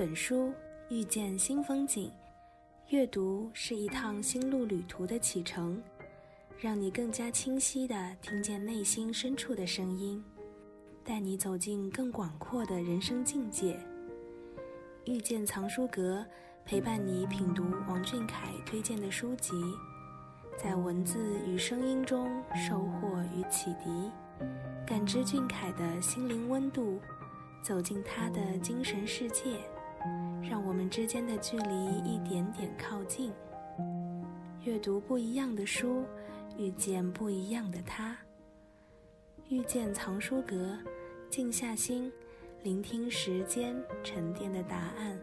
本书，遇见新风景。阅读是一趟心路旅途的启程，让你更加清晰地听见内心深处的声音，带你走进更广阔的人生境界。遇见藏书阁，陪伴你品读王俊凯推荐的书籍，在文字与声音中收获与启迪，感知俊凯的心灵温度。走进他的精神世界，让我们之间的距离一点点靠近。阅读不一样的书，遇见不一样的他。遇见藏书阁，静下心，聆听时间沉淀的答案。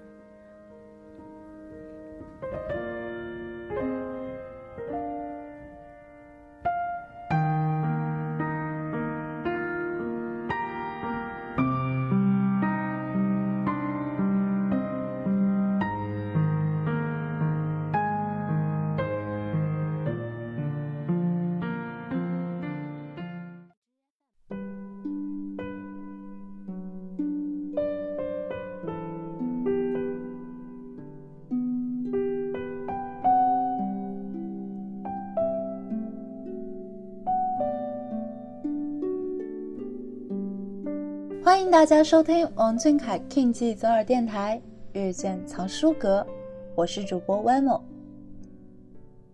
欢迎大家收听王俊凯 King 记左耳电台，遇见藏书阁，我是主播 Wemo。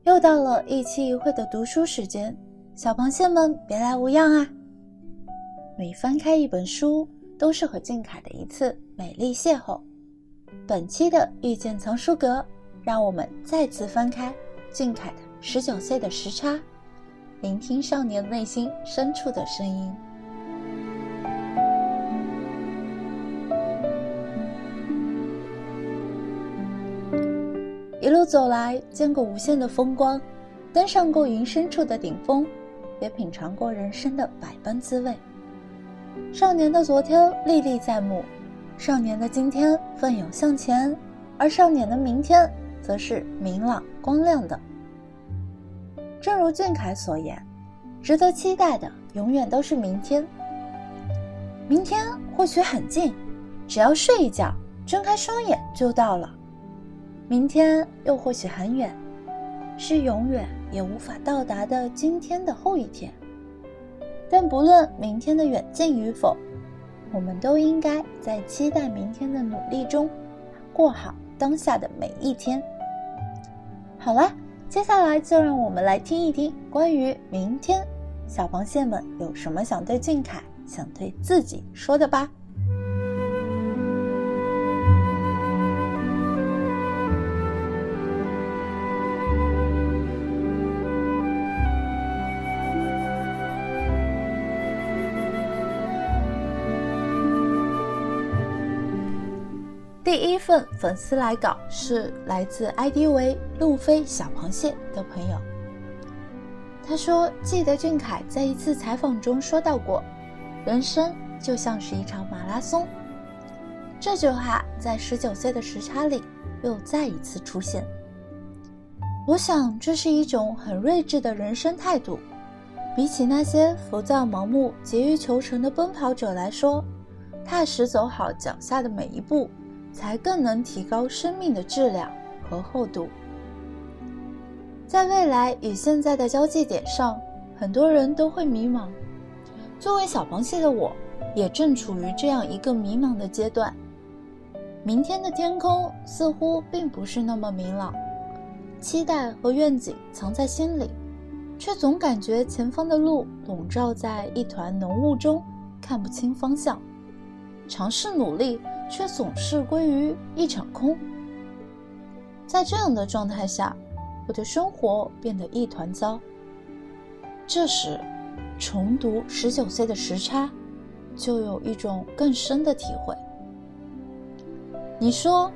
又到了一期一会的读书时间，小螃蟹们别来无恙啊！每翻开一本书，都是和俊凯的一次美丽邂逅。本期的遇见藏书阁，让我们再次翻开俊凯的《十九岁的时差》，聆听少年内心深处的声音。一路走来，见过无限的风光，登上过云深处的顶峰，也品尝过人生的百般滋味。少年的昨天历历在目，少年的今天奋勇向前，而少年的明天则是明朗光亮的。正如俊凯所言，值得期待的永远都是明天。明天或许很近，只要睡一觉，睁开双眼就到了。明天又或许很远，是永远也无法到达的今天的后一天。但不论明天的远近与否，我们都应该在期待明天的努力中，过好当下的每一天。好了，接下来就让我们来听一听关于明天，小螃蟹们有什么想对俊凯、想对自己说的吧。第一份粉丝来稿是来自 ID 为路飞小螃蟹的朋友。他说：“记得俊凯在一次采访中说到过，人生就像是一场马拉松。”这句话在十九岁的时差里又再一次出现。我想，这是一种很睿智的人生态度。比起那些浮躁、盲目、急于求成的奔跑者来说，踏实走好脚下的每一步。才更能提高生命的质量和厚度。在未来与现在的交界点上，很多人都会迷茫。作为小螃蟹的我，也正处于这样一个迷茫的阶段。明天的天空似乎并不是那么明朗，期待和愿景藏在心里，却总感觉前方的路笼罩在一团浓雾中，看不清方向。尝试努力。却总是归于一场空。在这样的状态下，我的生活变得一团糟。这时，重读十九岁的时差，就有一种更深的体会。你说，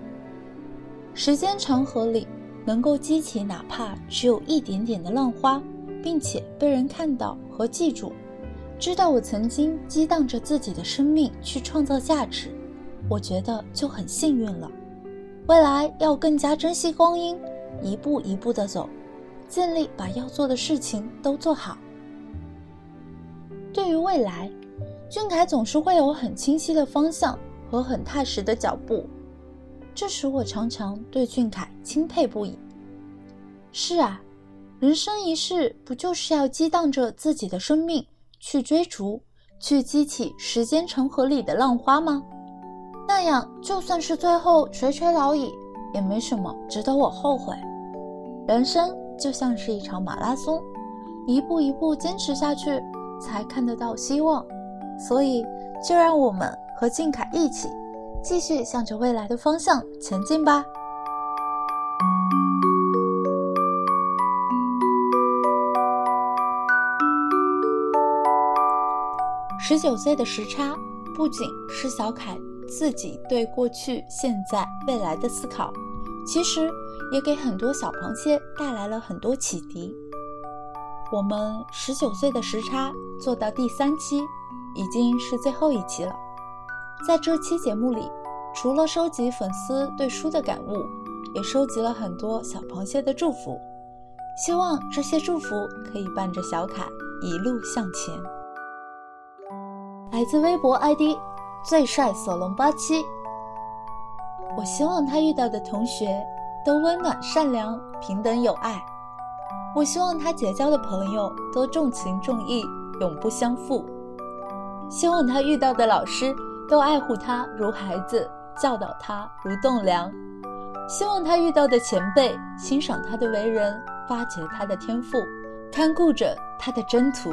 时间长河里能够激起哪怕只有一点点的浪花，并且被人看到和记住，知道我曾经激荡着自己的生命去创造价值。我觉得就很幸运了，未来要更加珍惜光阴，一步一步的走，尽力把要做的事情都做好。对于未来，俊凯总是会有很清晰的方向和很踏实的脚步这使我常常对俊凯钦佩不已。是啊，人生一世，不就是要激荡着自己的生命去追逐，去激起时间长河里的浪花吗？那样，就算是最后垂垂老矣，也没什么值得我后悔。人生就像是一场马拉松，一步一步坚持下去，才看得到希望。所以，就让我们和静凯一起，继续向着未来的方向前进吧。十九岁的时差，不仅是小凯自己对过去、现在、未来的思考，其实也给很多小螃蟹带来了很多启迪。我们十九岁的时差做到第三期，已经是最后一期了。在这期节目里，除了收集粉丝对书的感悟，也收集了很多小螃蟹的祝福。希望这些祝福可以伴着小凯一路向前。来自微博 ID 最帅索隆八七。我希望他遇到的同学都温暖善良、平等有爱。我希望他结交的朋友都重情重义、永不相负。希望他遇到的老师都爱护他如孩子，教导他如栋梁。希望他遇到的前辈欣赏他的为人，发掘他的天赋，看顾着他的征途。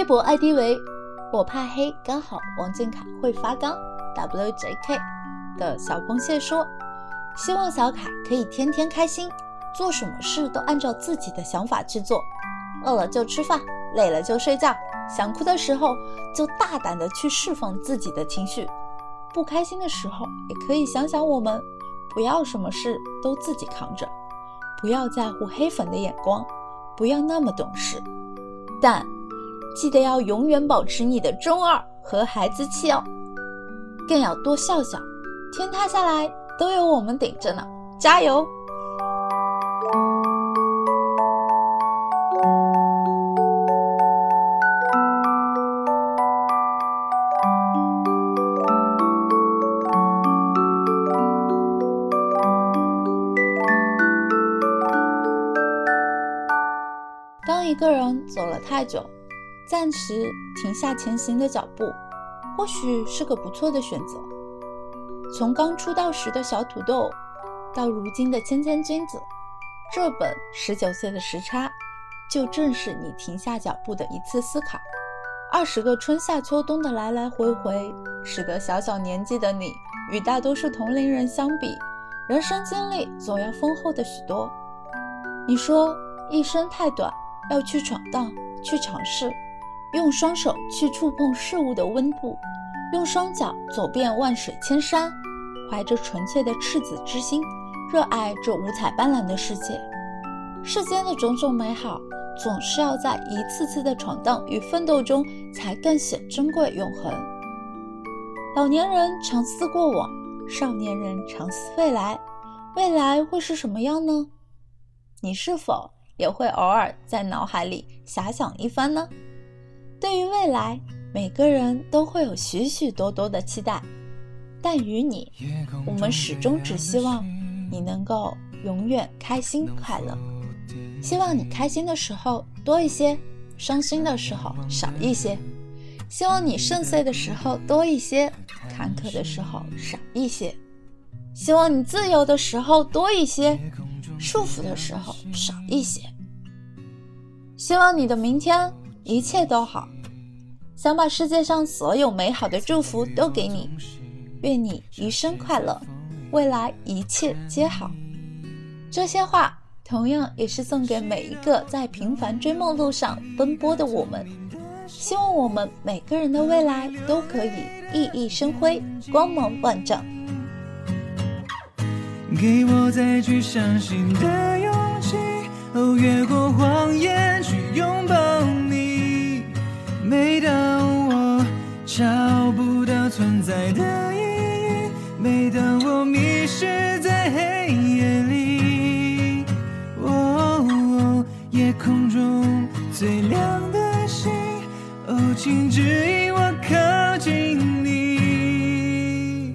微博 ID 为我怕黑，刚好王俊凯会发刚 WJK 的小螃蟹说：“希望小凯可以天天开心，做什么事都按照自己的想法去做。饿了就吃饭，累了就睡觉，想哭的时候就大胆的去释放自己的情绪。不开心的时候也可以想想我们，不要什么事都自己扛着，不要在乎黑粉的眼光，不要那么懂事，但。”记得要永远保持你的中二和孩子气哦，更要多笑笑，天塌下来都有我们顶着呢，加油！当一个人走了太久。暂时停下前行的脚步，或许是个不错的选择。从刚出道时的小土豆，到如今的谦谦君子，这本十九岁的时差，就正是你停下脚步的一次思考。二十个春夏秋冬的来来回回，使得小小年纪的你与大多数同龄人相比，人生经历总要丰厚的许多。你说一生太短，要去闯荡，去尝试。用双手去触碰事物的温度，用双脚走遍万水千山，怀着纯粹的赤子之心，热爱这五彩斑斓的世界。世间的种种美好，总是要在一次次的闯荡与奋斗中，才更显珍贵永恒。老年人常思过往，少年人常思未来，未来会是什么样呢？你是否也会偶尔在脑海里遐想一番呢？对于未来，每个人都会有许许多多的期待，但与你，我们始终只希望你能够永远开心快乐。希望你开心的时候多一些，伤心的时候少一些；希望你顺遂的时候多一些，坎坷的时候少一些；希望你自由的时候多一些，束缚的时候少一些。希望你的明天。一切都好，想把世界上所有美好的祝福都给你，愿你余生快乐，未来一切皆好。这些话同样也是送给每一个在平凡追梦路上奔波的我们，希望我们每个人的未来都可以熠熠生辉，光芒万丈。给我再去相信的勇气，哦，越过谎言去拥抱。每当我找不到存在的意义，每当我迷失在黑夜里，哦，夜空中最亮的星，请指引我靠近你。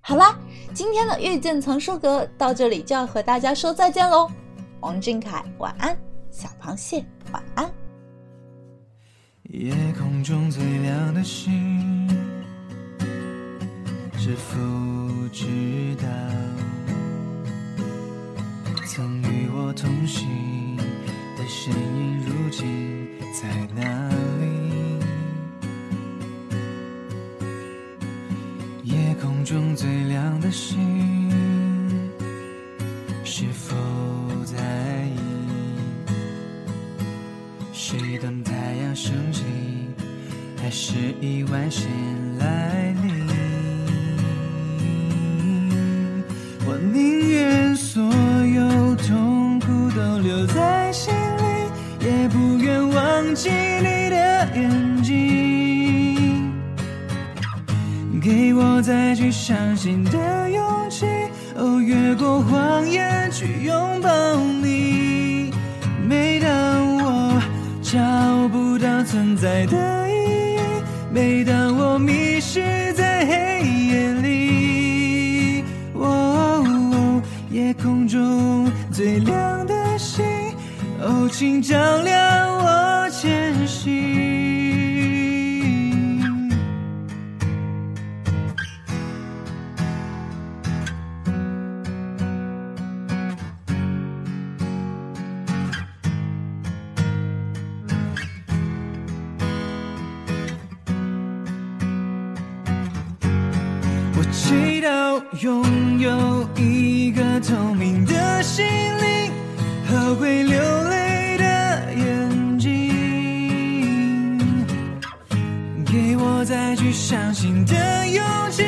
好啦，今天的遇见藏书阁到这里就要和大家说再见喽。王俊凯，晚安，小螃蟹。夜空中最亮的星，是否知道？曾与我同行的身影，如今在哪里？夜空中最亮的星，意外先来临？我宁愿所有痛苦都留在心里，也不愿忘记你的眼睛。给我再去相信的勇气，哦，越过谎言去拥抱你。每当我找不到存在的，每当我迷失在黑夜里，哦，夜空中最亮的星，哦，请照亮我前行。要拥有一个透明的心灵和会流泪的眼睛，给我再去相信的勇气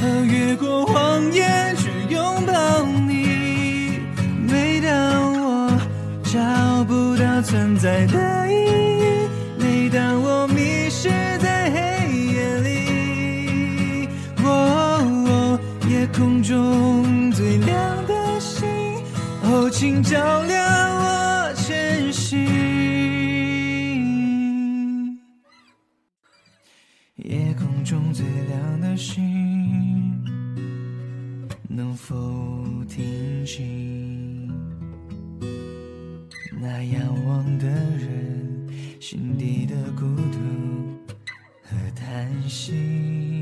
和越过谎言去拥抱你。每当我找不到存在的意义，夜空中最亮的星，哦，请照亮我前行。夜空中最亮的星，能否听清那仰望的人心底的孤独和叹息？